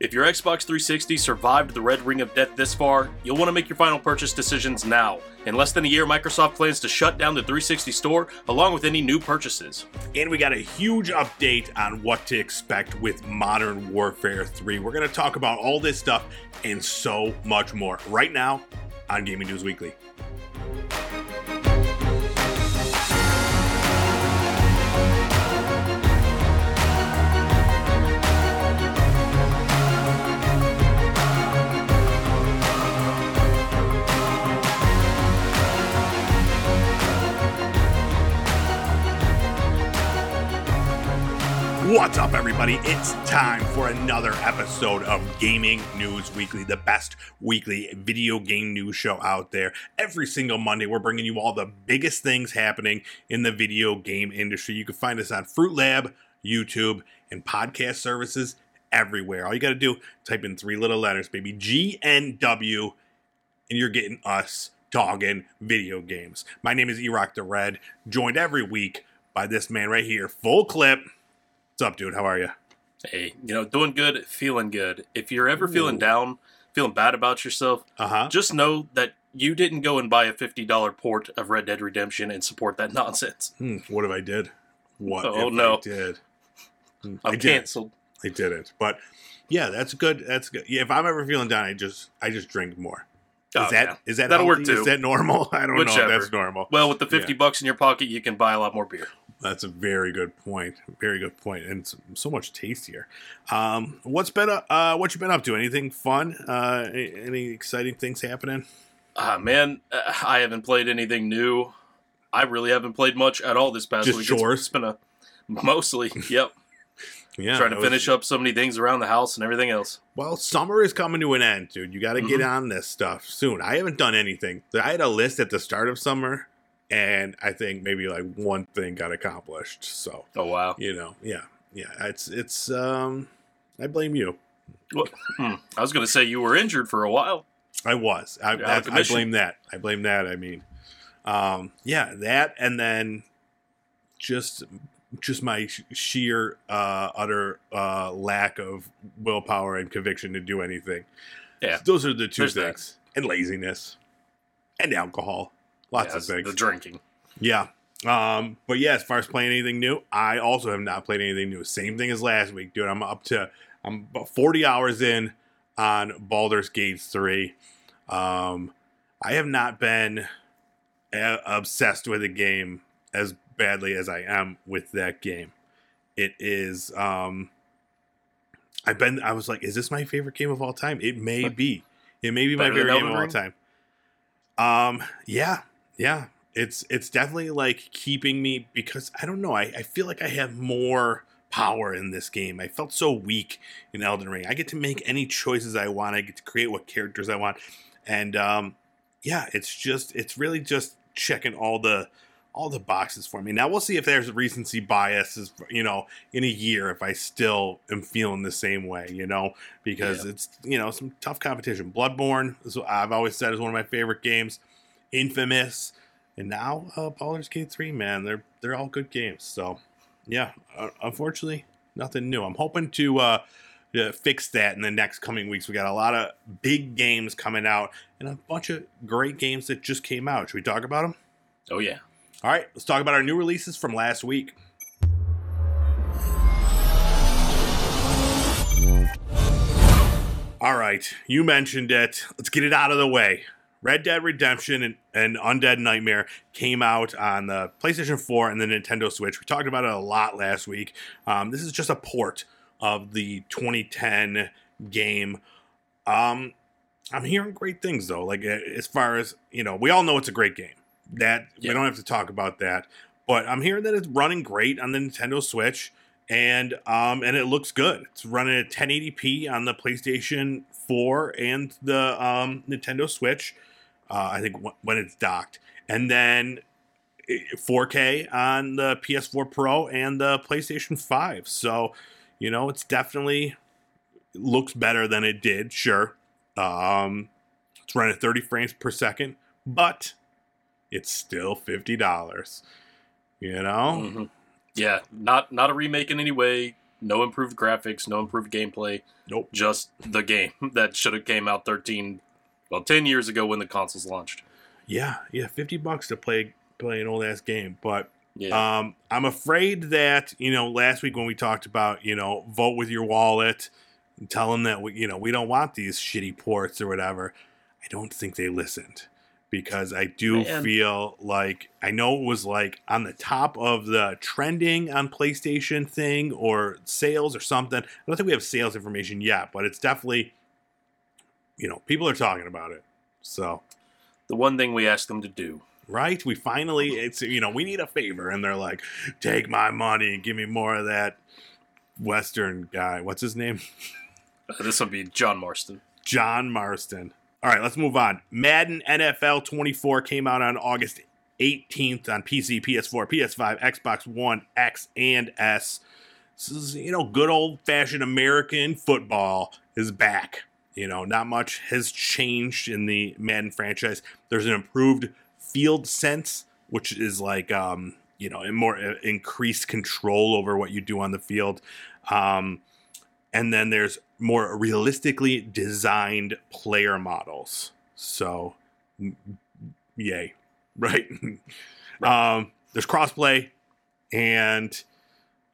If your Xbox 360 survived the Red Ring of Death this far, you'll want to make your final purchase decisions now. In less than a year, Microsoft plans to shut down the 360 store along with any new purchases. And we got a huge update on what to expect with Modern Warfare 3. We're going to talk about all this stuff and so much more right now on Gaming News Weekly. What's up, everybody? It's time for another episode of Gaming News Weekly, the best weekly video game news show out there. Every single Monday, we're bringing you all the biggest things happening in the video game industry. You can find us on Fruit Lab, YouTube, and podcast services everywhere. All you got to do, type in three little letters, baby, GNW, and you're getting us talking video games. My name is Erock the Red, joined every week by this man right here, full clip. What's up, dude? How are you? Hey, you know, doing good, feeling good. If you're ever feeling Ooh. down, feeling bad about yourself, Uh huh. just know that you didn't go and buy a $50 port of Red Dead Redemption and support that nonsense. Hmm, what if I did? What Oh, if no. I did? Hmm, I'm I didn't. canceled. I didn't. But yeah, that's good. That's good. Yeah, if I'm ever feeling down, I just I just drink more. Is Oh, that yeah. is that That'll work too. Is that normal? I don't know Whichever. if that's normal. Well, with the 50 Yeah. bucks in your pocket, you can buy a lot more beer. That's a very good point. Very good point, and it's so much tastier. Um, what's been uh, uh what you been up to? Anything fun? Uh, any exciting things happening? Ah, man, I haven't played anything new. I really haven't played much at all this past Just week. It's- chores? It's been a mostly, yep. Yeah, trying to was- finish up so many things around the house and everything else. Well, summer is coming to an end, dude. You got to get Mhm. on this stuff soon. I haven't done anything. I had a list at the start of summer, and I think maybe like one thing got accomplished. So Oh wow. you know, yeah, yeah. It's it's. um I blame you. Hmm. I was going to say you were injured for a while. I was. I, You're out of that's, I blame that. I blame that. I mean, um, yeah, that, and then just just my sh- sheer uh, utter uh, lack of willpower and conviction to do anything. Yeah. those are the two There's that. things, and laziness, and alcohol. Lots Yes, of things. The drinking. Yeah. Um, but yeah, as far as playing anything new, I also have not played anything new. Same thing as last week, dude. I'm up to I'm about 40 hours in on Baldur's Gate 3. Um, I have not been uh, obsessed with a game as badly as I am with that game. It is um I've been I was like, is this my favorite game of all time? It may be. It may be my Better favorite game of all time. Um yeah, yeah. It's it's definitely like keeping me because I don't know, I, I feel like I have more power in this game. I felt so weak in Elden Ring. I get to make any choices I want. I get to create what characters I want. And um yeah, it's just it's really just checking all the all the boxes for me. Now we'll see if there's recency bias is you know in a year if I still am feeling the same way, you know, because Yeah. it's you know some tough competition. Bloodborne is I've always said is one of my favorite games. Infamous, and now uh, Baldur's Gate three. Man, they're they're all good games. So yeah, uh, unfortunately, nothing new. I'm hoping to. uh to fix that in the next coming weeks. We got a lot of big games coming out and a bunch of great games that just came out. Should we talk about them? Oh yeah. All right, let's talk about our new releases from last week. All right, you mentioned it. Let's get it out of the way. Red Dead Redemption and, and Undead Nightmare came out on the PlayStation 4 and the Nintendo Switch. We talked about it a lot last week. Um, this is just a port of the 2010 game. Um, I'm hearing great things though. Like as far as you know, we all know it's a great game. That Yeah. we don't have to talk about that. But I'm hearing that it's running great on the Nintendo Switch, and um, and it looks good. It's running at 1080p on the PlayStation 4 and the um, Nintendo Switch. Uh, I think w- when it's docked, and then eh, 4K on the PS4 Pro and the PlayStation 5. So, you know, it's definitely looks better than it did. Sure, um, it's running at 30 frames per second, but it's still fifty dollars. You know, Mhm. Yeah, not not a remake in any way. No improved graphics, no improved gameplay. Nope. Just the game that should have came out 13, well, 10 years ago when the consoles launched. Yeah, yeah, fifty bucks to play play an old ass game, but Yeah. Um, I'm afraid that you know last week when we talked about you know vote with your wallet, and tell them that we, you know we don't want these shitty ports or whatever. I don't think they listened because I do Man. feel like I know it was like on the top of the trending on PlayStation thing or sales or something. I don't think we have sales information yet, but it's definitely you know people are talking about it. So the one thing we asked them to do. right? We finally, it's you know, we need a favor, and they're like, take my money and give me more of that Western guy. What's his name? Uh, This would be John Marston. John Marston. All right, let's move on. Madden NFL 24 came out on August 18th on PC, PS4, PS5, Xbox One, X, and S. This is, you know, good old fashioned American football is back. You know, not much has changed in the Madden franchise. There's an improved field sense, which is like, um, you know, more uh, increased control over what you do on the field. Um, and then there's more realistically designed player models. So, yay, right? um, there's crossplay, and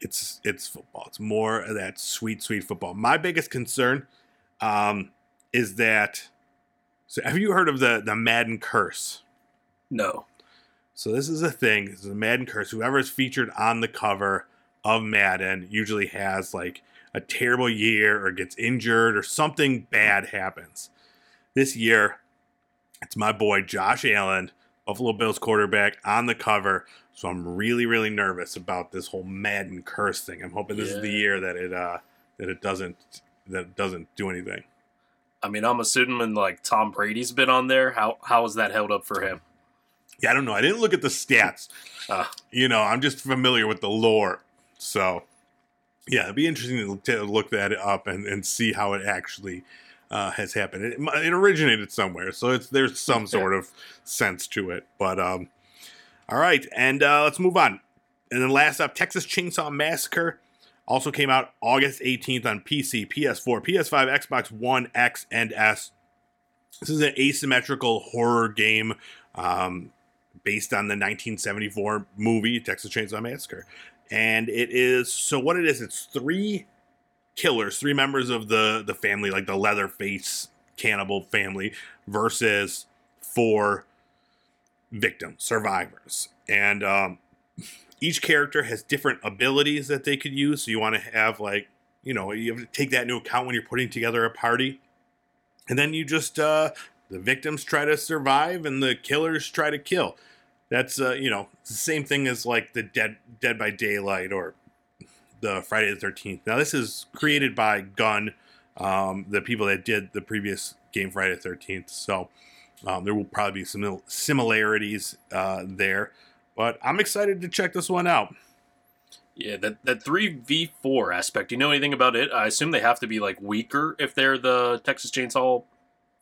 it's it's football. It's more of that sweet, sweet football. My biggest concern um, is that. So, have you heard of the the Madden curse? No. So this is a thing. This is a Madden curse. Whoever is featured on the cover of Madden usually has like a terrible year or gets injured or something bad happens. This year, it's my boy Josh Allen, Buffalo Bills quarterback, on the cover. So I'm really, really nervous about this whole Madden curse thing. I'm hoping this is the year that it uh that it doesn't that doesn't do anything. I mean, I'm assuming like Tom Brady's been on there. How how is that held up for him? Yeah, I don't know. I didn't look at the stats. Ah. you know, I'm just familiar with the lore. So, yeah, it'd be interesting to, to look that up and, and see how it actually uh, has happened. It, it originated somewhere, so it's there's some sort of sense to it. But um, all right, and uh, let's move on. And then last up, Texas Chainsaw Massacre also came out August 18th on PC, PS4, PS5, Xbox One, X, and S. This is an asymmetrical horror game um, based on the 1974 movie Texas Chainsaw Massacre. And it is so what it is, it's three killers, three members of the the family, like the Leatherface cannibal family, versus four victims, survivors. And um, each character has different abilities that they could use. So you want to have like, you know, you have to take that into account when you're putting together a party. And then you just uh the victims try to survive and the killers try to kill. That's uh, you know, the same thing as like the Dead Dead by Daylight or the Friday the Thirteenth. Now this is created by Gun, um, the people that did the previous game Friday the Thirteenth. So um, there will probably be some similarities uh, there. But I'm excited to check this one out. Yeah, that that three v four aspect. Do you know anything about it? I assume they have to be like weaker if they're the Texas Chainsaw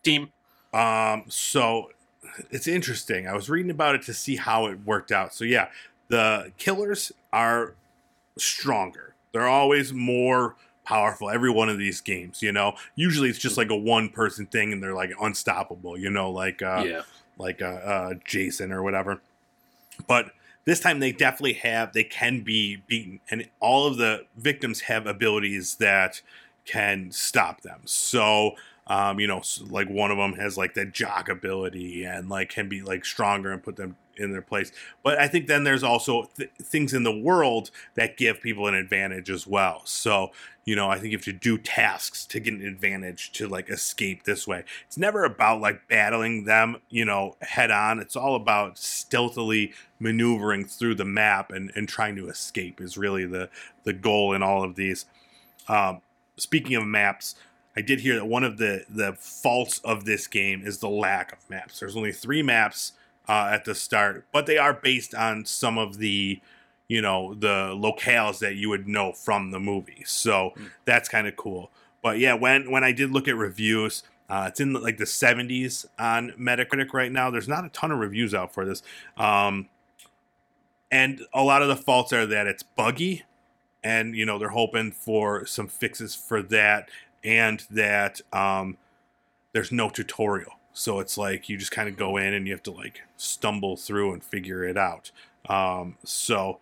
team. Um, so it's interesting. I was reading about it to see how it worked out. So yeah, the killers are stronger. They're always more powerful. Every one of these games, you know. Usually it's just like a one person thing, and they're like unstoppable. You know, like uh, yeah, like uh, uh, Jason or whatever. But this time they definitely have they can be beaten, and all of the victims have abilities that can stop them. So um, you know, like one of them has like that jock ability and like can be like stronger and put them in their place. But I think then there's also th- things in the world that give people an advantage as well. So you know, I think you have to do tasks to get an advantage to like escape this way. It's never about like battling them, you know, head on. It's all about stealthily maneuvering through the map and, and trying to escape is really the the goal in all of these. Um, speaking of maps, I did hear that one of the the faults of this game is the lack of maps. There's only three maps uh, at the start, but they are based on some of the you know the locales that you would know from the movie. So Hmm. that's kind of cool. But yeah, when when I did look at reviews, uh, it's in like the 70s on Metacritic right now. There's not a ton of reviews out for this, um, and a lot of the faults are that it's buggy and you know they're hoping for some fixes for that, and that um, there's no tutorial. So it's like you just kind of go in and you have to like stumble through and figure it out. Um, so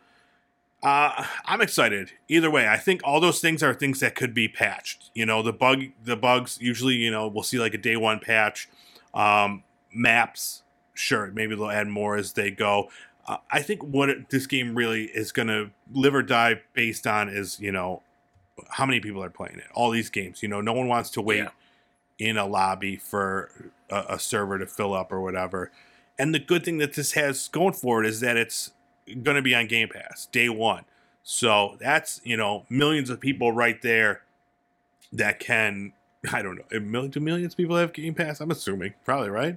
uh, I'm excited. Either way, I think all those things are things that could be patched. You know, the bug, the bugs usually, you know, we'll see like a day one patch. Um, maps, sure, maybe they'll add more as they go. Uh, I think what it, this game really is going to live or die based on is, you know, how many people are playing it. All these games, you know, no one wants to wait Yeah. In a lobby for a, a server to fill up or whatever. And the good thing that this has going for it is that it's going to be on Game Pass day one. So that's, you know, millions of people right there that can, I don't know, do millions of people have Game Pass? I'm assuming, probably, right?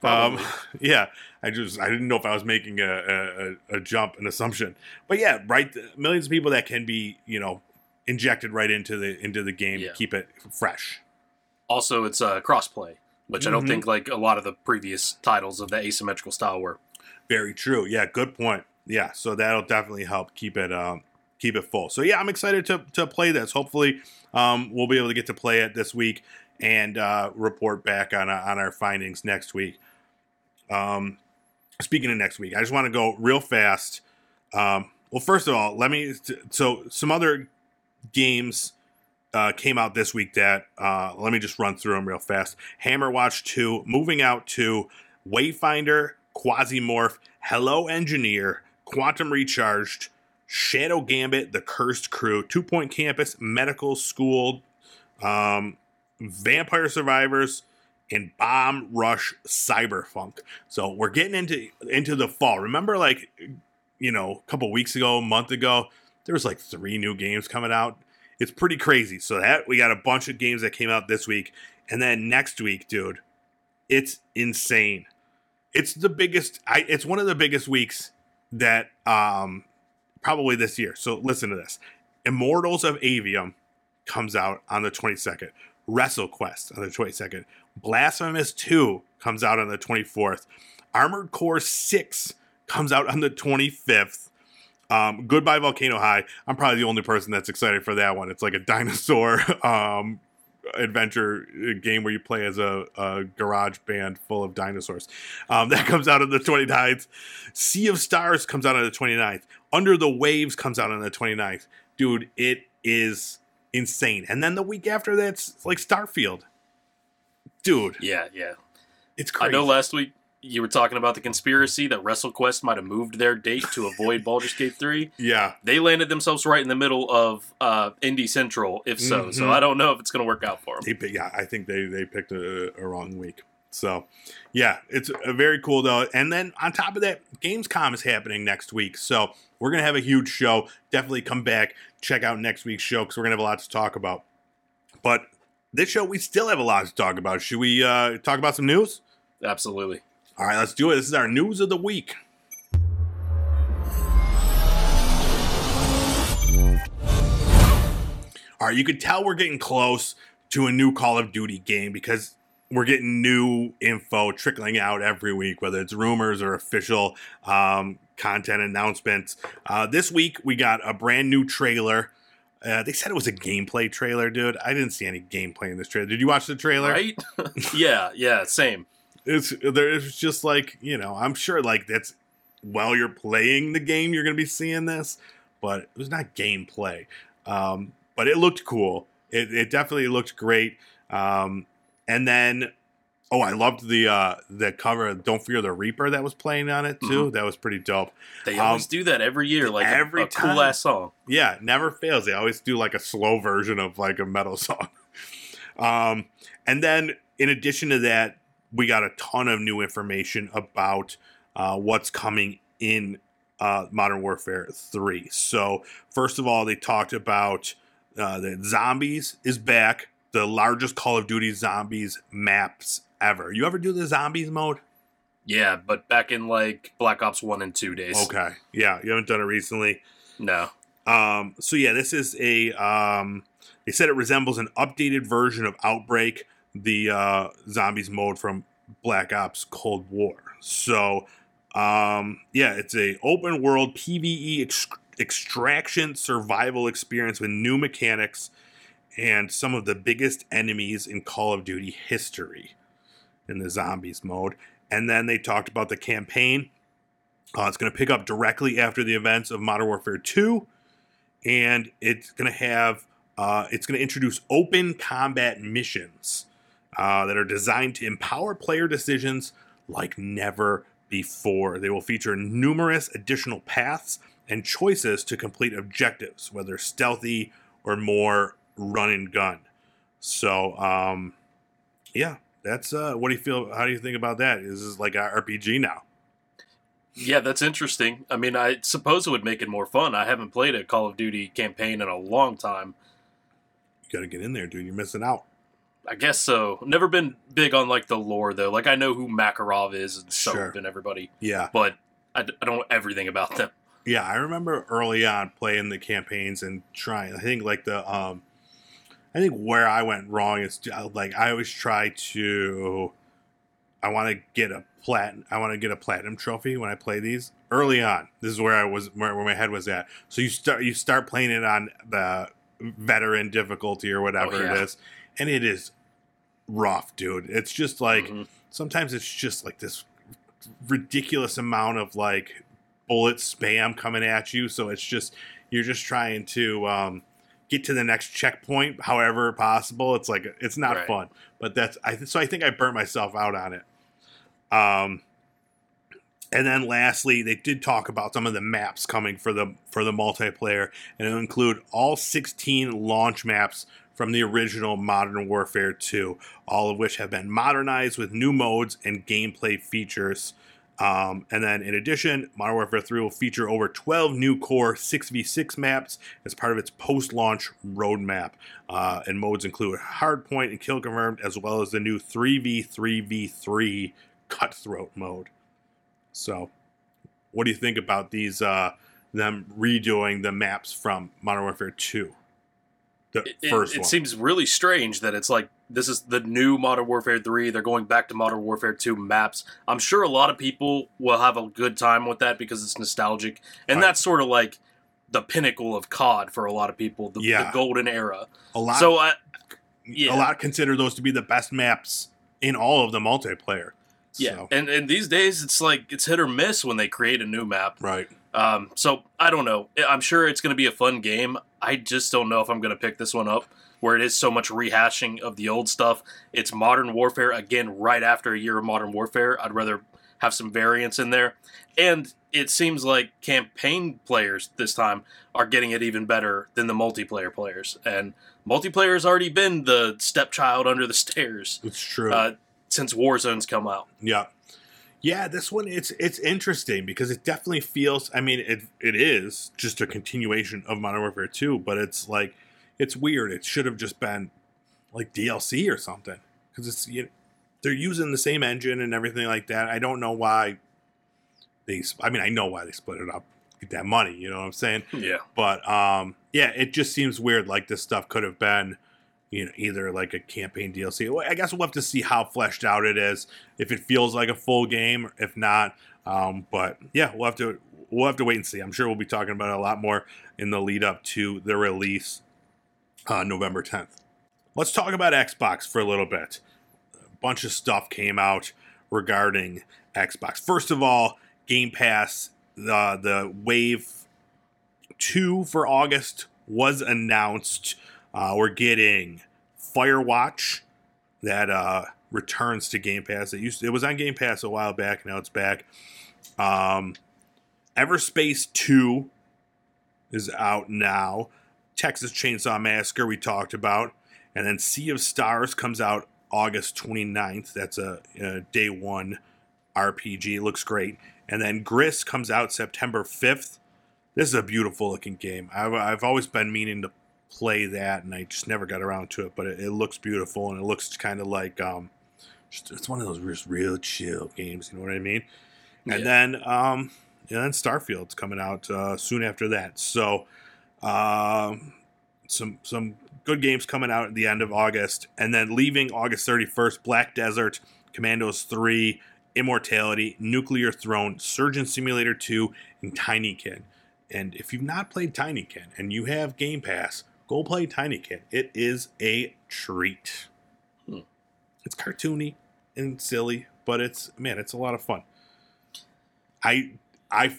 Probably. Um, yeah, I just, I didn't know if I was making a, a, a jump, an assumption. But yeah, right, millions of people that can be, you know, injected right into the into the game Yeah. to keep it fresh. Also, it's uh, crossplay, which I don't Mhm. think like a lot of the previous titles of the asymmetrical style were. Very true. Yeah, good point. Yeah, so that'll definitely help keep it um keep it full. So yeah, I'm excited to to play this. Hopefully, um we'll be able to get to play it this week and uh report back on uh, on our findings next week. Um speaking of next week, I just want to go real fast. Um well, first of all, let me so some other games uh, came out this week that uh, let me just run through them real fast. Hammer Watch 2, moving out to Wayfinder, Quasimorph, Hello Engineer, Quantum Recharged, Shadow Gambit, The Cursed Crew, Two Point Campus, Medical School, um, Vampire Survivors, and Bomb Rush Cyberpunk. So we're getting into into the fall. Remember, like you know, a couple weeks ago, a month ago, there was like three new games coming out. It's pretty crazy. So that we got a bunch of games that came out this week, and then next week, dude, it's insane. It's the biggest. I. It's one of the biggest weeks that um probably this year. So listen to this. Immortals of Aveum comes out on the 22nd. WrestleQuest on the 22nd. Blasphemous 2 comes out on the 24th. Armored Core 6 comes out on the 25th. Um, Goodbye Volcano High. I'm probably the only person that's excited for that one. It's like a dinosaur um, adventure uh, game where you play as a, a garage band full of dinosaurs. Um, that comes out on the 29th. Sea of Stars comes out on the 29th. Under the Waves comes out on the 29th. Dude, it is insane. And then the week after that's like Starfield. Dude, Yeah, yeah. it's crazy. I know last week you were talking about the conspiracy that WrestleQuest might have moved their date to avoid Baldur's Gate 3. yeah, They landed themselves right in the middle of uh, Indie Central, if so. So Mhm. I don't know if it's going to work out for them. they yeah, I think they they picked a, a wrong week. So, yeah, it's a very cool though. And then on top of that, Gamescom is happening next week. So we're gonna have a huge show. Definitely come back, check out next week's show because we're gonna have a lot to talk about. But this show, we still have a lot to talk about. Should we uh, talk about some news? Absolutely. All right, let's do it. This is our news of the week. All right, you could tell we're getting close to a new Call of Duty game because we're getting new info trickling out every week, whether it's rumors or official um, content announcements. Uh, this week, we got a brand new trailer. Uh, they said it was a gameplay trailer, dude. I didn't see any gameplay in this trailer. Did you watch the trailer? Right? yeah, yeah, same. It's there's just like you know i'm sure like that's while you're playing the game you're gonna be seeing this but it was not gameplay. Um but it looked cool. It, it definitely looked great. Um and then oh i loved the uh the cover of don't fear the reaper that was playing on it too. That was pretty dope. They Um, always do that every year, like every a, time. cool ass song. yeah it never fails. They always do like a slow version of like a metal song. Um and then in addition to that we got a ton of new information about uh, what's coming in uh, modern warfare 3 so first of all they talked about uh, that zombies is back the largest call of duty zombies maps ever you ever do the zombies mode Yeah, but back in like Black Ops 1 and 2 days. okay yeah you haven't done it recently No. Um, so yeah, this is a. Um, they said it resembles an updated version of Outbreak, the uh, zombies mode from Black Ops Cold War. So um, yeah, it's a open world PVE ex- extraction survival experience with new mechanics and some of the biggest enemies in Call of Duty history in the zombies mode. And then they talked about the campaign. Uh, it's going to pick up directly after the events of Modern Warfare 2, and it's going to have uh, it's going to introduce open combat missions uh, that are designed to empower player decisions like never before. They will feature numerous additional paths and choices to complete objectives, whether stealthy or more run and gun. So, um, yeah, that's uh, what do you feel? How do you think about that? Is this like an RPG now? Yeah, that's interesting. I mean, I suppose it would make it more fun. I haven't played a Call of Duty campaign in a long time. You got to get in there, dude. You're missing out. I guess so. Never been big on like the lore though. Like I know who Makarov is and Soap Sure. and everybody, Yeah, but I, d- I don't know everything about them. yeah. I remember early on playing the campaigns and trying. I think like the um, I think where I went wrong is uh, like I always try to. I want to get a plat. I want to get a platinum trophy when I play these early on. This is where I was, where, where my head was at. So you start, you start playing it on the veteran difficulty or whatever Oh, yeah. it is, and it is rough, dude. It's just like Mhm. sometimes it's just like this ridiculous amount of like bullet spam coming at you. So it's just you're just trying to um, get to the next checkpoint, however possible. It's like it's not Right. fun, but that's I so I think I burnt myself out on it. Um, and then lastly, they did talk about some of the maps coming for the for the multiplayer, and it'll include all 16 launch maps from the original Modern Warfare 2, all of which have been modernized with new modes and gameplay features. Um, and then, in addition, Modern Warfare 3 will feature over 12 new core 6v6 maps as part of its post launch roadmap. Uh, and modes include Hardpoint and Kill Confirmed, as well as the new 3v3v3 Cutthroat mode. So, what do you think about these, uh, them redoing the maps from Modern Warfare 2? The It, it- first it one. seems really strange that it's like this is the new Modern Warfare 3. They're going back to Modern Warfare 2 maps. I'm sure a lot of people will have a good time with that because it's nostalgic. And Right. that's sort of like the pinnacle of COD for a lot of people, the, Yeah. the golden era. a lot So, I, yeah. a lot consider those to be the best maps in all of the multiplayer. yeah. So, And, and these days, it's like it's hit or miss when they create a new map. right. Um, so I don't know. I'm sure it's going to be a fun game. I just don't know if I'm going to pick this one up, where it is so much rehashing of the old stuff. It's Modern Warfare again, right after a year of Modern Warfare. I'd rather have some variance in there, and it seems like campaign players this time are getting it even better than the multiplayer players. And multiplayer has already been the stepchild under the stairs It's true. uh, since Warzone's come out. yeah. Yeah, this one it's it's interesting because it definitely feels I mean it it is just a continuation of Modern Warfare 2, but it's like it's weird. It should have just been like DLC or something cuz it's you know, they're using the same engine and everything like that. I don't know why they I mean I know why they split it up. Get that money, you know what I'm saying? Yeah. But um, yeah, it just seems weird. Like this stuff could have been, you know, either like a campaign DLC. I guess we'll have to see how fleshed out it is. If it feels like a full game, if not. Um, but yeah, we'll have to we'll have to wait and see. I'm sure we'll be talking about it a lot more in the lead up to the release, uh, November 10th. Let's talk about Xbox for a little bit. A bunch of stuff came out regarding Xbox. First of all, Game Pass, the the Wave two for August was announced. Uh, we're getting Firewatch that uh, returns to Game Pass. It used it was on Game Pass a while back. Now it's back. Um, Everspace two is out now. Texas Chainsaw Massacre we talked about, and then Sea of Stars comes out August 29th. That's a, a day one RPG. It looks great. And then Gris comes out September 5th. This is a beautiful looking game. I've, I've always been meaning to play that, and I just never got around to it. But it, it looks beautiful, and it looks kind of like um, just, it's one of those just real chill games. You know what I mean? And Yeah. then um, and then Starfield's coming out uh, soon after that. So um, some some good games coming out at the end of August, and then leaving August 31st, Black Desert, Commandos 3, Immortality, Nuclear Throne, Surgeon Simulator 2, and Tinykin. And if you've not played Tinykin and you have Game Pass, go play Tinykin. It is a treat. Hmm. It's cartoony and silly, but it's man, it's a lot of fun. I I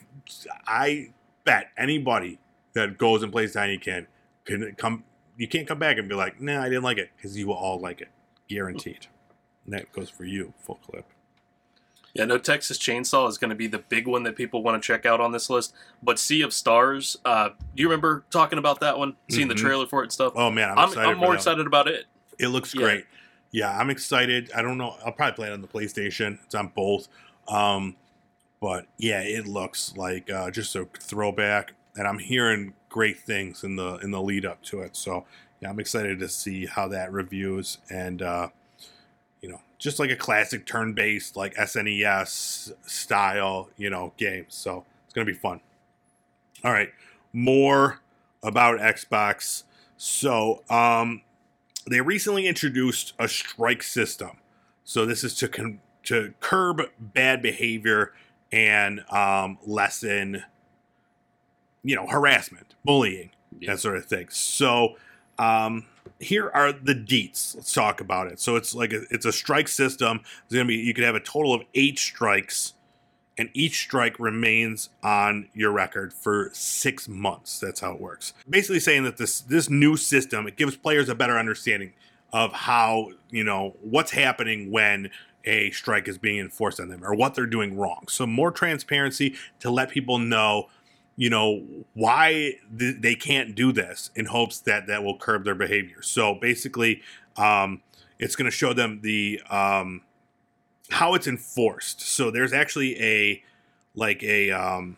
I bet anybody that goes and plays Tinykin can come. You can't come back and be like, "Nah, I didn't like it," because you will all like it, guaranteed. And that goes for you, full clip. Yeah, no Texas Chainsaw is going to be the big one that people want to check out on this list. But Sea of Stars, uh, do you remember talking about that one? Seeing Mhm. the trailer for it and stuff? Oh man, I'm, I'm, excited. I'm more excited about it. It looks Yeah. great. Yeah, I'm excited. I don't know. I'll probably play it on the PlayStation. It's on both. Um, but yeah, it looks like uh, just a throwback, and I'm hearing great things in the in the lead up to it. So yeah, I'm excited to see how that reviews and uh, just like a classic turn-based like SNES style, you know, game. So it's gonna be fun. All right, more about Xbox. So um, they recently introduced a strike system. So this is to con- to curb bad behavior and um, lessen, you know, harassment, bullying, Yeah. that sort of thing. So um, here are the deets. Let's talk about it. So it's like a, it's a strike system. It's gonna be you could have a total of eight strikes, and each strike remains on your record for six months. That's how it works. Basically, saying that this this new system it gives players a better understanding of how you know what's happening when a strike is being enforced on them or what they're doing wrong. So more transparency to let people know, you know, why th- they can't do this in hopes that that will curb their behavior. So basically, um, it's going to show them the um, how it's enforced. So there's actually a like a um,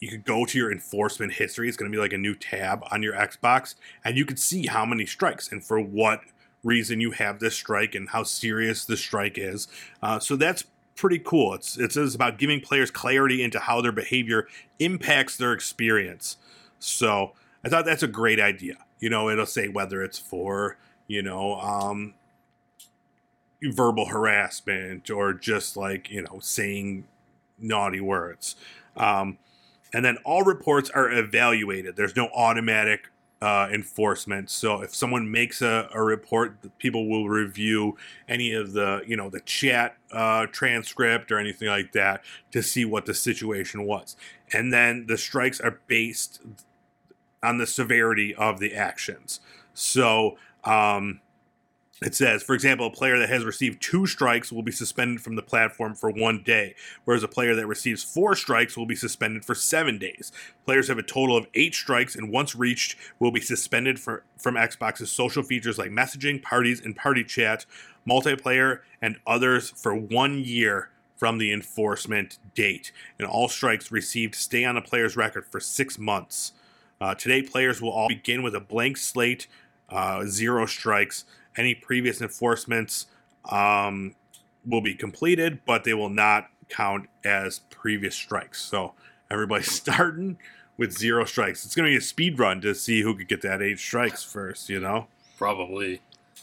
you could go to your enforcement history. It's going to be like a new tab on your Xbox, and you could see how many strikes and for what reason you have this strike and how serious the strike is. Uh, so that's pretty cool. It's it's about giving players clarity into how their behavior impacts their experience. So I thought that's a great idea. You know, it'll say whether it's for you know um, verbal harassment or just like you know saying naughty words. Um, and then all reports are evaluated. There's no automatic uh, enforcement. So if someone makes a, a report, people will review any of the you know the chat uh, transcript or anything like that to see what the situation was. And then the strikes are based on the severity of the actions. So um, it says, for example, a player that has received two strikes will be suspended from the platform for one day, whereas a player that receives four strikes will be suspended for seven days. Players have a total of eight strikes, and once reached, will be suspended for, from Xbox's social features like messaging, parties, and party chat, multiplayer, and others for one year from the enforcement date. And all strikes received stay on a player's record for six months. Uh, today, players will all begin with a blank slate, uh, zero strikes. Any previous enforcements um, will be completed, but they will not count as previous strikes. So everybody's starting with zero strikes. It's going to be a speed run to see who could get that eight strikes first, you know? Probably.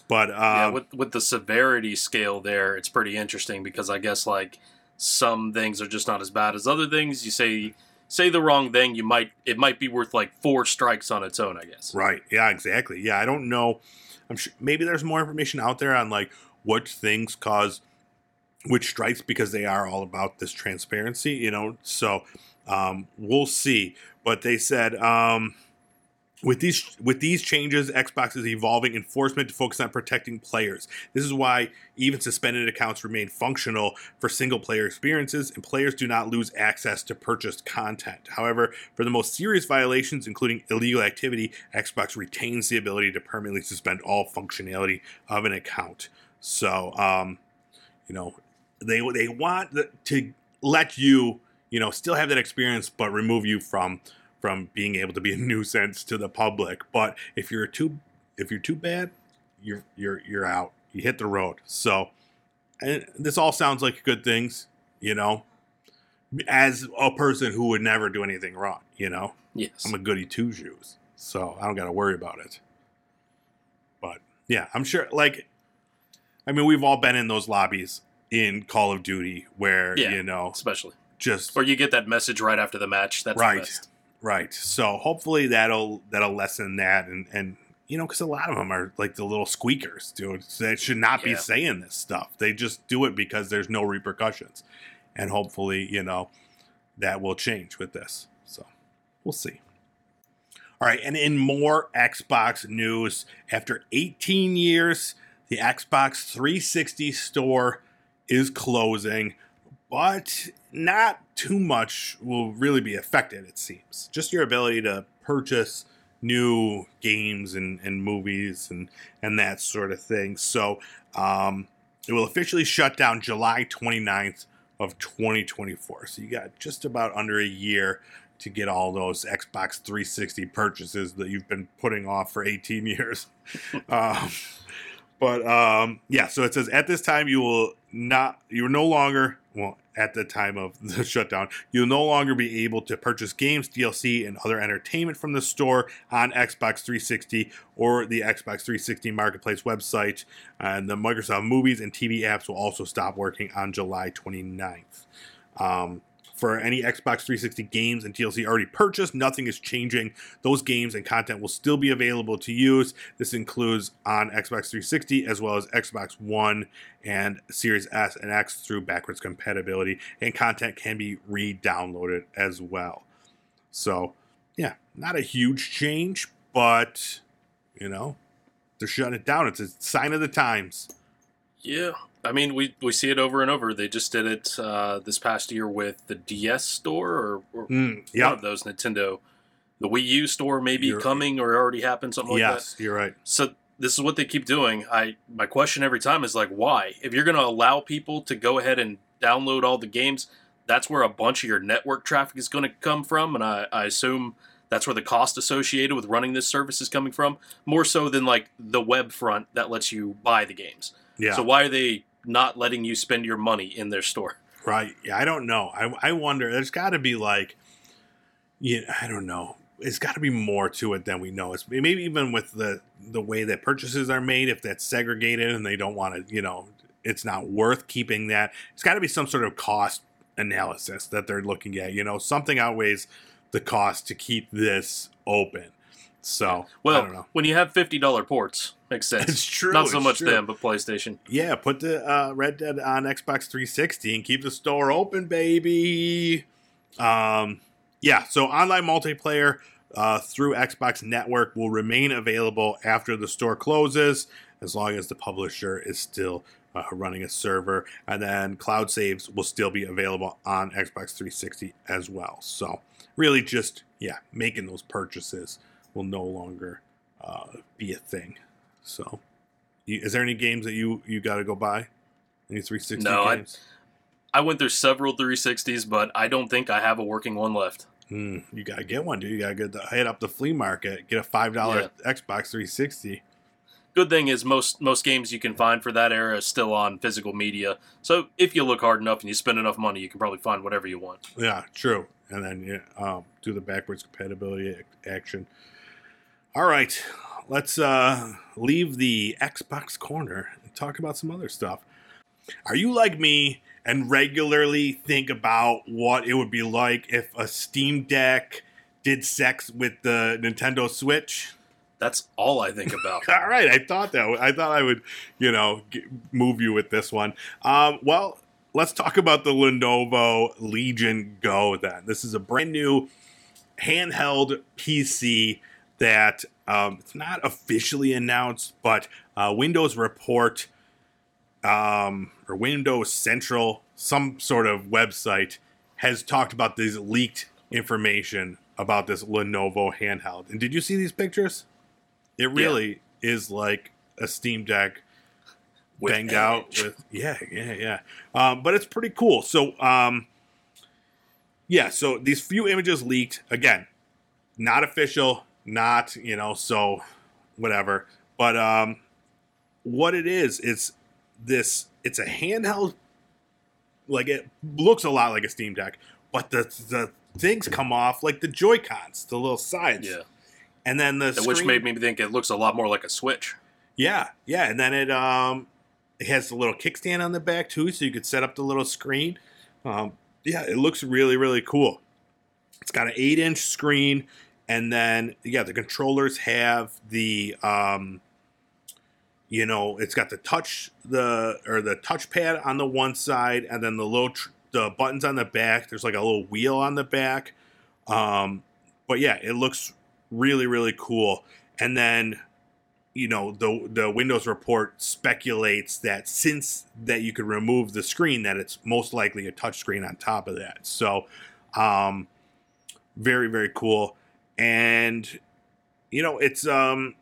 But um, yeah, with with the severity scale there, it's pretty interesting because I guess like some things are just not as bad as other things. You say say the wrong thing, you might it might be worth like four strikes on its own. I guess. Right. Yeah, exactly. Yeah, I don't know. I'm sure maybe there's more information out there on like what things cause which strikes because they are all about this transparency, you know. So um, we'll see. But they said um, with these with these changes, Xbox is evolving enforcement to focus on protecting players. This is why even suspended accounts remain functional for single player experiences, and players do not lose access to purchased content. However, for the most serious violations, including illegal activity, Xbox retains the ability to permanently suspend all functionality of an account. So, um, you know, they they want to let you, you know, still have that experience, but remove you from from being able to be a nuisance to the public. But if you're too if you're too bad, you're you're you're out. You hit the road. So, and this all sounds like good things, you know. As a person who would never do anything wrong, you know, Yes. I'm a goody two shoes, so I don't got to worry about it. But yeah, I'm sure. Like, I mean, we've all been in those lobbies in Call of Duty where Yeah. you know Especially, just or you get that message right after the match. That's Right. Right. So hopefully that'll that'll lessen that and and you know because a lot of them are like the little squeakers, dude. They should not be saying this stuff. They just do it because there's no repercussions, and hopefully you know that will change with this. So we'll see. All right, and in more Xbox news, after 18 years, the Xbox 360 store is closing, but not too much will really be affected, it seems. Just your ability to purchase new games and, and movies and, and that sort of thing. So um, it will officially shut down July 29th of 2024. So you got just about under a year to get all those Xbox 360 purchases that you've been putting off for 18 years. um, but um, yeah, so it says at this time you will not, you are no longer, well, at the time of the shutdown, you'll no longer be able to purchase games, DLC, and other entertainment from the store on Xbox 360 or the Xbox 360 Marketplace website. And the Microsoft movies and TV apps will also stop working on July 29th. Um, for any Xbox 360 games and DLC already purchased, nothing is changing. Those games and content will still be available to use. This includes on Xbox 360 as well as Xbox One and Series S and X through backwards compatibility, and content can be re downloaded as well. So, yeah, not a huge change, but you know, they're shutting it down. It's a sign of the times. Yeah, I mean, we we see it over and over. They just did it uh, this past year with the DS store or, or Mm, one of those Nintendo. The Wii U store may be You're- coming or already happened, something like that. yes, you're right. So this is what they keep doing. I my question every time is like, why? If you're going to allow people to go ahead and download all the games, that's where a bunch of your network traffic is going to come from, and I, I assume that's where the cost associated with running this service is coming from, more so than like the web front that lets you buy the games. Yeah. So why are they not letting you spend your money in their store? Right. Yeah, I don't know. I, I wonder. There's got to be like, yeah, I don't know. It's got to be more to it than we know. It's maybe even with the the way that purchases are made. If that's segregated and they don't want to, you know, it's not worth keeping that. It's got to be some sort of cost analysis that they're looking at. You know, something outweighs the cost to keep this open. So Well, when you have fifty dollar ports, makes sense. It's true. Not so much true. them, but PlayStation. Yeah, put the uh, Red Dead on Xbox 360 and keep the store open, baby. Um, yeah, so online multiplayer uh, through Xbox Network will remain available after the store closes, as long as the publisher is still uh, running a server, and then cloud saves will still be available on Xbox 360 as well. So, really, just yeah, making those purchases will no longer uh, be a thing. So. You, is there any games that you you got to go buy? Any 360 No, I- games? I went through several 360s, but I don't think I have a working one left. Hmm, you got to get one, dude. You got to get the, hit up the flea market, get a five dollar Xbox 360. Good thing is most most games you can find for that era is still on physical media. So if you look hard enough and you spend enough money, you can probably find whatever you want. Yeah, true. And then yeah, um, do the backwards compatibility ac- action. All right, let's uh, leave the Xbox corner and talk about some other stuff. Are you like me and regularly think about what it would be like if a Steam Deck did sex with the Nintendo Switch? That's all I think about. All right, I thought that. I thought I would, you know, move you with this one. Um, well, let's talk about the Lenovo Legion Go. Then this is a brand new handheld PC that um, it's not officially announced, but uh, Windows Report um, or Windows Central, some sort of website, has talked about this leaked information about this Lenovo handheld. And did you see these pictures? It really is like a Steam Deck With banged out with yeah yeah yeah. Um, but it's pretty cool. So um yeah so these few images leaked. Again not official not you know so whatever but um what it is it's this it's a handheld like it looks a lot like a steam deck but the the things come off like the joy cons the little sides Yeah, and then the which made me think it looks a lot more like a Switch. yeah, yeah, and then it um it has the little kickstand on the back too, so you could set up the little screen. Um, yeah, it looks really really cool. It's got an eight inch screen, and then yeah, the controllers have the um, you know, it's got the touch the or the touchpad on the one side, and then the little tr- the buttons on the back. There's like a little wheel on the back. Um, but yeah, it looks really really cool. And then you know the the Windows report speculates that since that you could remove the screen, that it's most likely a touch screen on top of that. So, um, very very cool. And you know it's um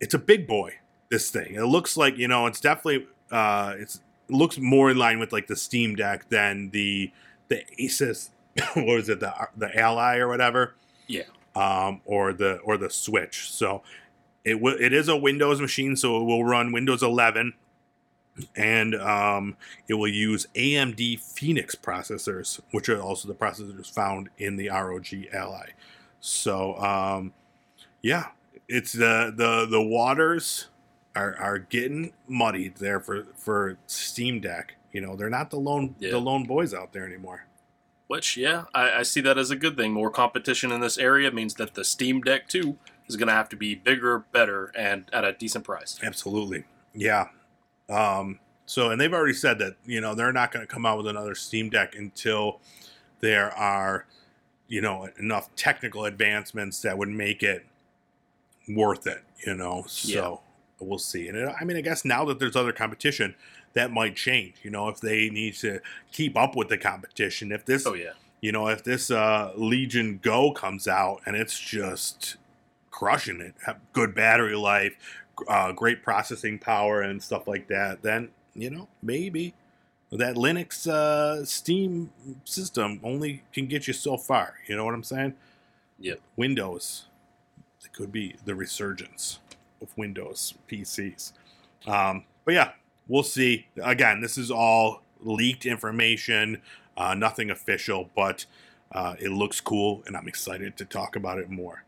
it's a big boy. This thing. It looks like you know it's definitely uh it's it looks more in line with like the Steam Deck than the the Asus. what was it the the Ally or whatever? Yeah. Um, or the or the Switch. So it will it is a Windows machine, so it will run Windows 11, and um, it will use AMD Phoenix processors, which are also the processors found in the ROG Ally. So um, yeah, it's the the the waters are are getting muddied there for for Steam Deck. You know, they're not the lone Yeah. the lone boys out there anymore. Which, yeah, I, I see that as a good thing. More competition in this area means that the Steam Deck too is going to have to be bigger, better, and at a decent price. Absolutely. Yeah. Um, so, and they've already said that, you know, they're not going to come out with another Steam Deck until there are, you know, enough technical advancements that would make it worth it, you know. So, we'll see. And it, I mean, I guess now that there's other competition, that might change, you know, if they need to keep up with the competition. If this Oh, yeah. you know, if this uh, Legion Go comes out and it's just crushing it, have good battery life, uh, great processing power, and stuff like that, then you know maybe that Linux uh, Steam system only can get you so far. You know what I'm saying? Yep. Windows, it could be the resurgence of Windows PCs. Um, but yeah, we'll see. Again, this is all leaked information, uh, nothing official, but uh, it looks cool, and I'm excited to talk about it more.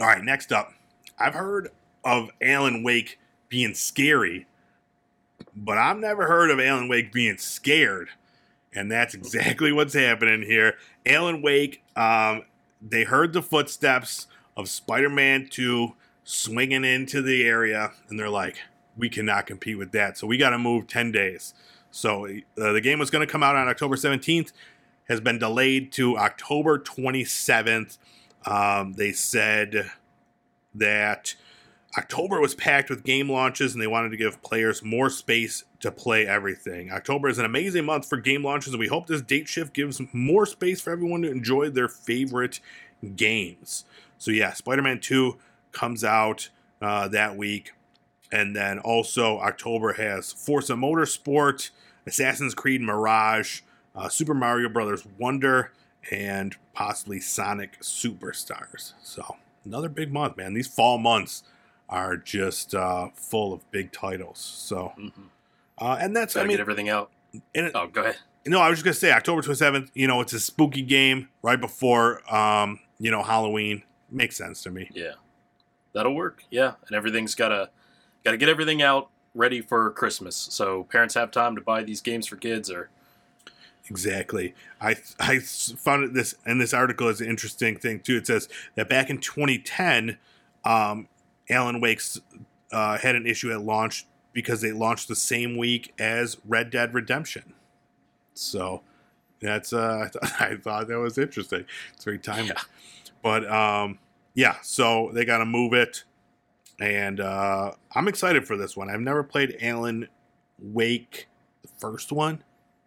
All right, next up, I've heard of Alan Wake being scary, but I've never heard of Alan Wake being scared, and that's exactly what's happening here. Alan Wake, um, they heard the footsteps of Spider-Man 2 swinging into the area, and they're like, "We cannot compete with that, so we got to move 10 days." So uh, the game was going to come out on October 17th, has been delayed to October 27th. Um, they said that October was packed with game launches and they wanted to give players more space to play everything. October is an amazing month for game launches, and we hope this date shift gives more space for everyone to enjoy their favorite games. So, yeah, Spider Man 2 comes out uh, that week. And then also, October has Forza Motorsport, Assassin's Creed Mirage, uh, Super Mario Brothers Wonder, and possibly Sonic Superstars. So, another big month, man. These fall months are just uh, full of big titles. So, hmm uh, and that's, Gotta I mean, get everything out. it, Oh, go ahead. no, I was just gonna say October twenty seventh. You know, it's a spooky game right before, um, you know, Halloween. Makes sense to me. Yeah, that'll work. Yeah, and everything's gotta gotta get everything out ready for Christmas, so parents have time to buy these games for kids. Or Exactly. I I found this and this article is an interesting thing too. It says that back in 2010, um, Alan Wake's uh, had an issue at launch because they launched the same week as Red Dead Redemption. So that's uh, I, th- I thought that was interesting. It's very timely. Yeah. But um, yeah, so they got to move it, and uh, I'm excited for this one. I've never played Alan Wake, the first one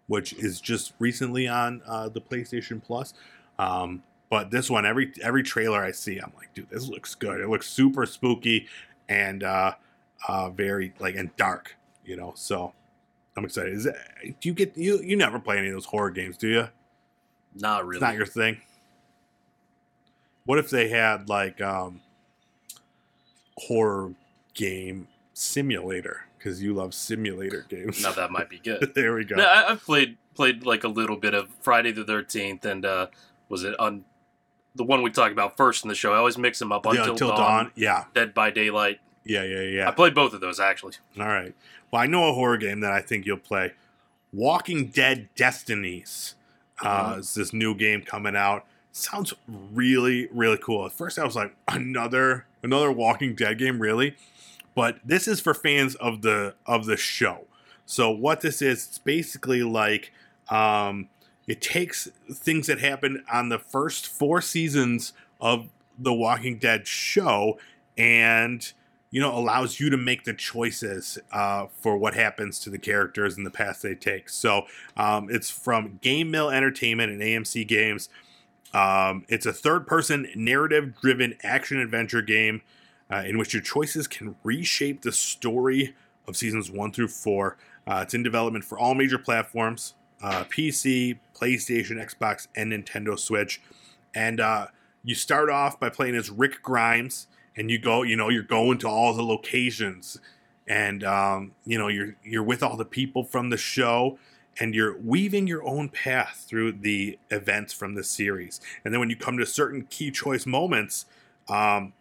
which is just recently on uh, the PlayStation Plus. Um, but this one, every every trailer I see, I'm like, dude, this looks good. It looks super spooky and uh, uh, very like and dark, you know. So I'm excited. Is it, do you get you you never play any of those horror games, do you? not really. It's not your thing. What if they had like um, horror game simulator? Because you love simulator games. now that might be good. there we go. No, I, I've played played like a little bit of Friday the Thirteenth, and uh, was it on the one we talked about first in the show? I always mix them up. Yeah, Until, Until Dawn, Dawn. Yeah, Dead by Daylight. yeah, yeah, yeah. I played both of those actually. All right. Well, I know a horror game that I think you'll play. Walking Dead Destinies. Uh, Mhm. It's this new game coming out. Sounds really, really cool. At first, I was like, another another Walking Dead game, really? But this is for fans of the of the show. So what this is, it's basically like um, it takes things that happen on the first four seasons of the Walking Dead show and you know allows you to make the choices uh, for what happens to the characters and the paths they take. So um, it's from GameMill Entertainment and AMC Games. Um, it's a third-person narrative-driven action-adventure game uh, in which your choices can reshape the story of seasons one through four. Uh, it's in development for all major platforms: uh, PC, PlayStation, Xbox, and Nintendo Switch. And uh, you start off by playing as Rick Grimes, and you go, you know, you're going to all the locations, and um, you know, you're you're with all the people from the show, and you're weaving your own path through the events from the series. And then when you come to certain key choice moments, um,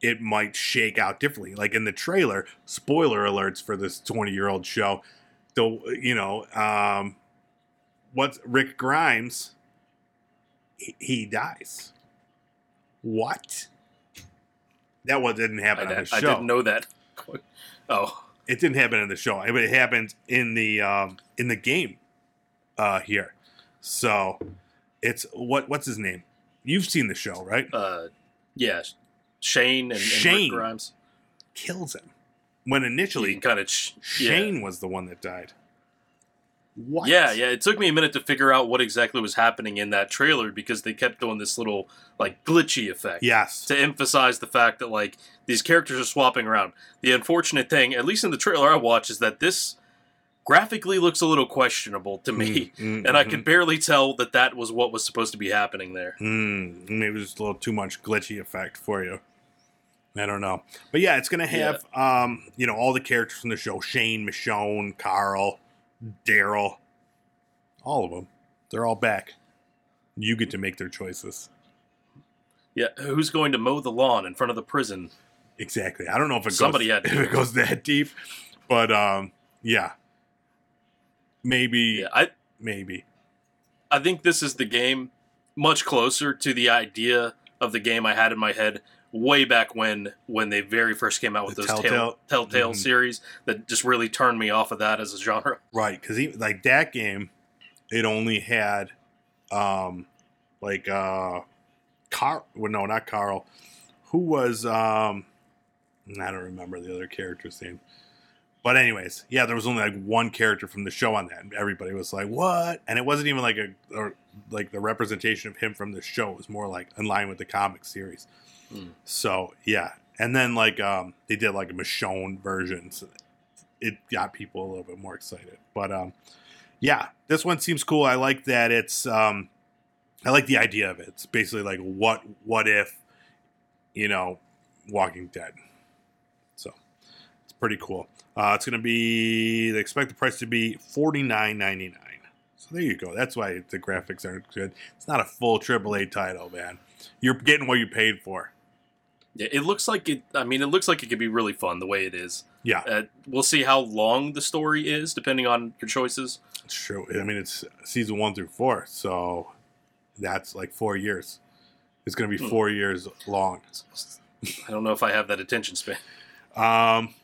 it might shake out differently. Like in the trailer, spoiler alerts for this 20 year old show. The you know, um, what's Rick Grimes? He, he dies. What? That one didn't I, happen on the I show. didn't know that. Oh, It didn't happen in the show, but it happened in the um, in the game uh, here. So it's what what's his name? You've seen the show, right? uh, yeah, Shane and, and Shane. Rick Grimes. Kills him when initially kind of yeah. Shane was the one that died. What? Yeah, yeah. It took me a minute to figure out what exactly was happening in that trailer because they kept doing this little like glitchy effect. Yes. To emphasize the fact that like these characters are swapping around. The unfortunate thing, at least in the trailer I watch, is that this graphically looks a little questionable to me, Mm, and I could barely tell that that was what was supposed to be happening there. Mm, maybe it's a little too much glitchy effect for you. I don't know, but yeah, it's gonna have um, you know all the characters from the show: Shane, Michonne, Carl, Daryl, all of them. They're all back. You get to make their choices. Yeah, who's going to mow the lawn in front of the prison? Exactly. I don't know if it Somebody goes had if it it. goes that deep, but um, yeah, maybe, Yeah, I maybe. I think this is the game much closer to the idea of the game I had in my head way back when when they very first came out with The those Telltale? Tell, Telltale Mhm. series that just really turned me off of that as a genre. Right, because like that game, it only had, um, like uh, Carl. Well, no, not Carl. Who was um, I don't remember the other character's name. But anyways, yeah, there was only like one character from the show on that, and everybody was like, "What?" And it wasn't even like a or like the representation of him from the show. It was more like in line with the comic series. So yeah, and then like um, they did like a Michonne version. So it got people a little bit more excited. But um, yeah, this one seems cool. I like that it's um, I like the idea of it. It's basically like what what if, you know, Walking Dead. So it's pretty cool. Uh, it's gonna be they expect the price to be forty nine ninety nine. So there you go. That's why the graphics aren't good. It's not a full AAA title, man. You're getting what you paid for. Yeah, it looks like it. I mean, it looks like it could be really fun the way it is. Yeah, Uh, we'll see how long the story is, depending on your choices. it's true. I mean, it's season one through four, so that's like four years. It's gonna be Hmm. four years long. I don't know if I have that attention span. Um,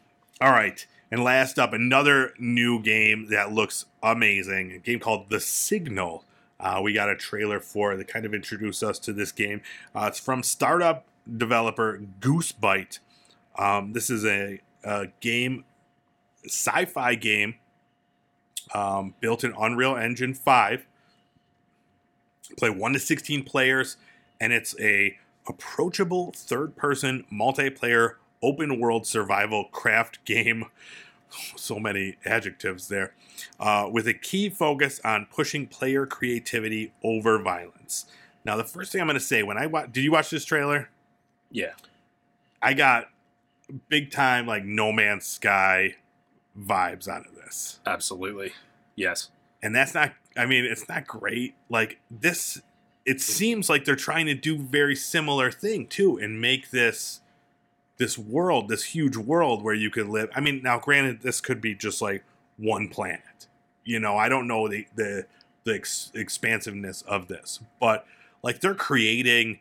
all right. And last up, another new game that looks amazing. A game called The Signal. Uh, we got a trailer for it that kind of introduced us to this game. Uh, it's from startup developer Goosebite. Um, this is a, a game, sci-fi game, um, built in Unreal Engine 5. Play 1 to 16 players, and it's a approachable third-person multiplayer open world survival craft game. So many adjectives there. Uh, with a key focus on pushing player creativity over violence. Now, the first thing I'm going to say when I wa- did you watch this trailer? Yeah, I got big time like No Man's Sky vibes out of this. absolutely. Yes. and that's not i mean it's not great like this it seems like they're trying to do very similar thing too and make this this world this huge world where you could live i mean now granted this could be just like one planet you know i don't know the the the ex- expansiveness of this. But like they're creating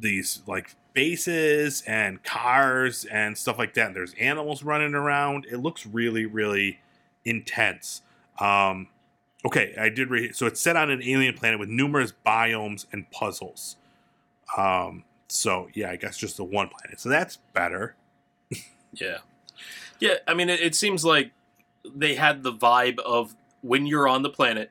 these like bases and cars and stuff like that. And There's animals running around. It looks really, really intense. Um, okay, I did read. So it's set on an alien planet with numerous biomes and puzzles. Um, so yeah, I guess just the one planet. So that's better. Yeah. Yeah, I mean, it, it seems like they had the vibe of when you're on the planet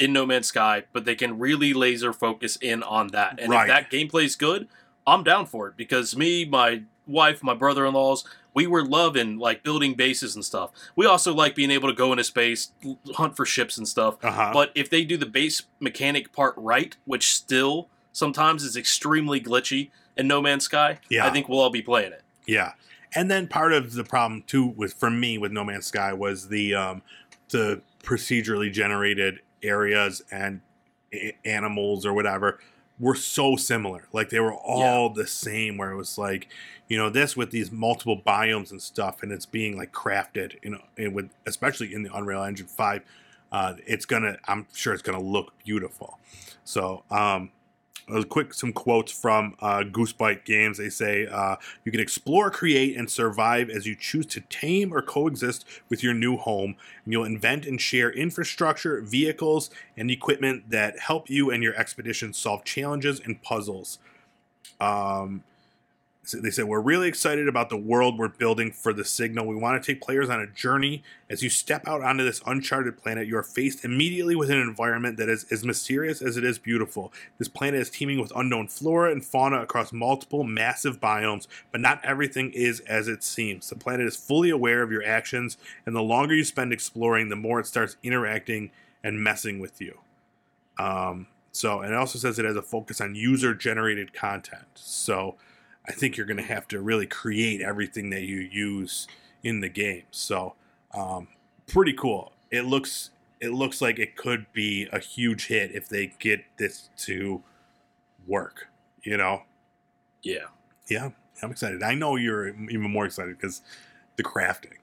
in No Man's Sky, but they can really laser focus in on that. And Right. if that gameplay's good, I'm down for it because me, my wife, my brother in laws, we were loving like building bases and stuff. We also like being able to go into space, hunt for ships and stuff. Uh huh. But if they do the base mechanic part right, which still sometimes is extremely glitchy in No Man's Sky, Yeah. I think we'll all be playing it. Yeah, and then part of the problem too with for me with No Man's Sky was the um, the procedurally generated areas and a- animals or whatever were so similar. Like they were all the same. Where it was like, you know, this with these multiple biomes and stuff, and it's being like crafted, you know, and with especially in the Unreal Engine Five, uh, it's gonna. I'm sure it's gonna look beautiful. So, um, a quick some quotes from uh, Goosebite Games. They say uh, you can explore, create, and survive as you choose to tame or coexist with your new home. And you'll invent and share infrastructure, vehicles, and equipment that help you and your expedition solve challenges and puzzles. Um, they said we're really excited about the world we're building for the signal. We want to take players on a journey. As you step out onto this uncharted planet, you are faced immediately with an environment that is as mysterious as it is beautiful. This planet is teeming with unknown flora and fauna across multiple massive biomes, but not everything is as it seems. The planet is fully aware of your actions, and the longer you spend exploring, the more it starts interacting and messing with you. Um, so, and it also says it has a focus on user generated content. So, I think you're going to have to really create everything that you use in the game. So, um, pretty cool. It looks it looks like it could be a huge hit if they get this to work. You know, Yeah. yeah, I'm excited. I know you're even more excited because the crafting.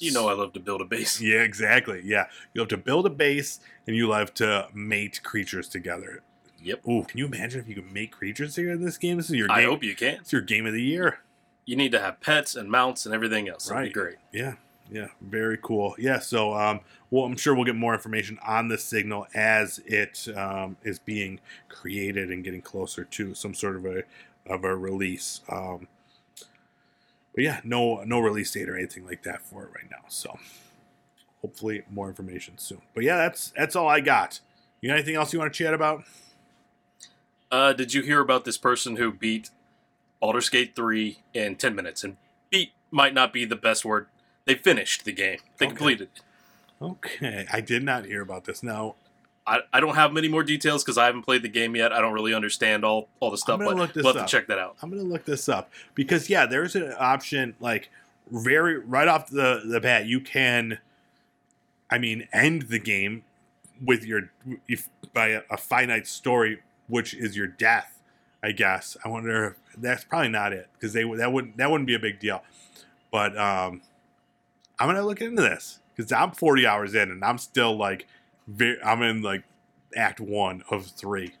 You know I love to build a base. Yeah, exactly. Yeah, you have to build a base and you love to mate creatures together. Yep. Ooh, can you imagine if you could make creatures here in this game? This is your I hope you can. it's your game of the year. You need to have pets and mounts and everything else. That'd Right. be great. Yeah, yeah, very cool. Yeah, so um, well, I'm sure we'll get more information on the signal as it um, is being created and getting closer to some sort of a of a release. Um, but yeah, no no release date or anything like that for it right now. So hopefully more information soon. But yeah, that's that's all I got. You got anything else you want to chat about? Uh, did you hear about this person who beat Baldur's Gate 3 in 10 minutes? And beat might not be the best word. They finished the game. They Okay. completed. Okay, I did not hear about this. Now I, I don't have many more details because I haven't played the game yet. I don't really understand all, all the stuff, I'm gonna but look this we'll have up. to check that out. I'm gonna look this up because yeah, there's an option like very right off the the bat. You can, I mean, end the game with your if by a, a finite story, which is your death. I guess. I wonder if that's probably not it because they that wouldn't that wouldn't be a big deal. But um, I'm gonna look into this because I'm 40 hours in and I'm still like, I'm in like act one of three,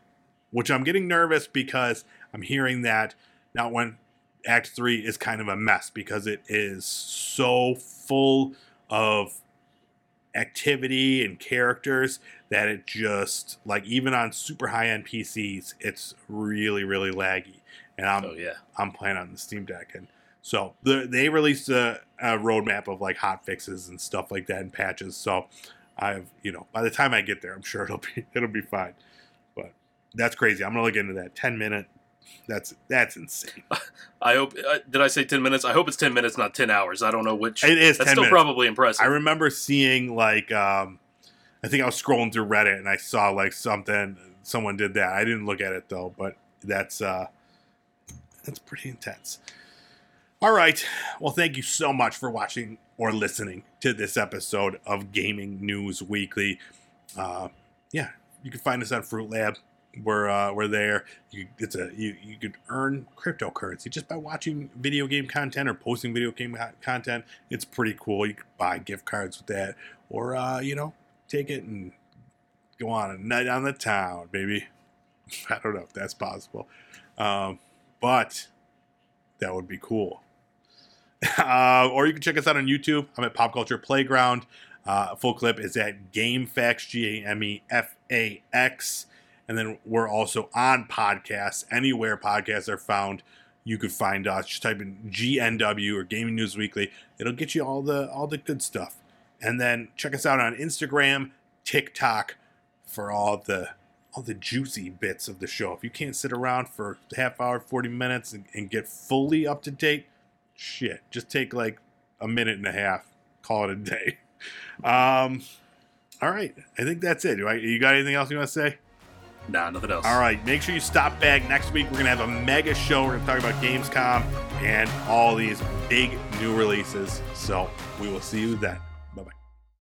which I'm getting nervous because I'm hearing that now when Act Three is kind of a mess because it is so full of activity and characters that it just like even on super high end PCs, it's really really laggy. And I'm oh, yeah. I'm playing on the Steam Deck, and so the, they released a, a roadmap of like hot fixes and stuff like that and patches. So I've you know by the time I get there, I'm sure it'll be it'll be fine. But that's crazy. I'm gonna look into that. Ten minute. That's that's insane. I hope. Uh, did I say 10 minutes? I hope it's 10 minutes, not 10 hours. I don't know which. It is That's ten still minutes. probably impressive. I remember seeing like um, I think I was scrolling through Reddit and I saw like something someone did that. I didn't look at it though, but that's uh, that's pretty intense. All right. Well, thank you so much for watching or listening to this episode of Gaming News Weekly. Uh, yeah, you can find us on Fruitlab. We're uh, we're there. You, it's a you, you could earn cryptocurrency just by watching video game content or posting video game co- content. It's pretty cool. You could buy gift cards with that, or uh, you know, take it and go on a night on the town, baby. I don't know if that's possible, um, but that would be cool. Uh, or you can check us out on YouTube. I'm at Pop Culture Playground. Uh, full clip is at GameFax, G A M E F A X. And then we're also on podcasts. Anywhere podcasts are found, you could find us. Just type in GNW or Gaming News Weekly. It'll get you all the all the good stuff. And then check us out on Instagram, TikTok for all the all the juicy bits of the show. If you can't sit around for half hour, 40 minutes and, and get fully up to date, shit, just take like a minute and a half, call it a day. Um, all right, I think that's it. You got anything else you want to say? Nah, nothing else. All right, make sure you stop back next week. We're gonna have a mega show. We're gonna talk about Gamescom and all these big new releases. So we will see you then.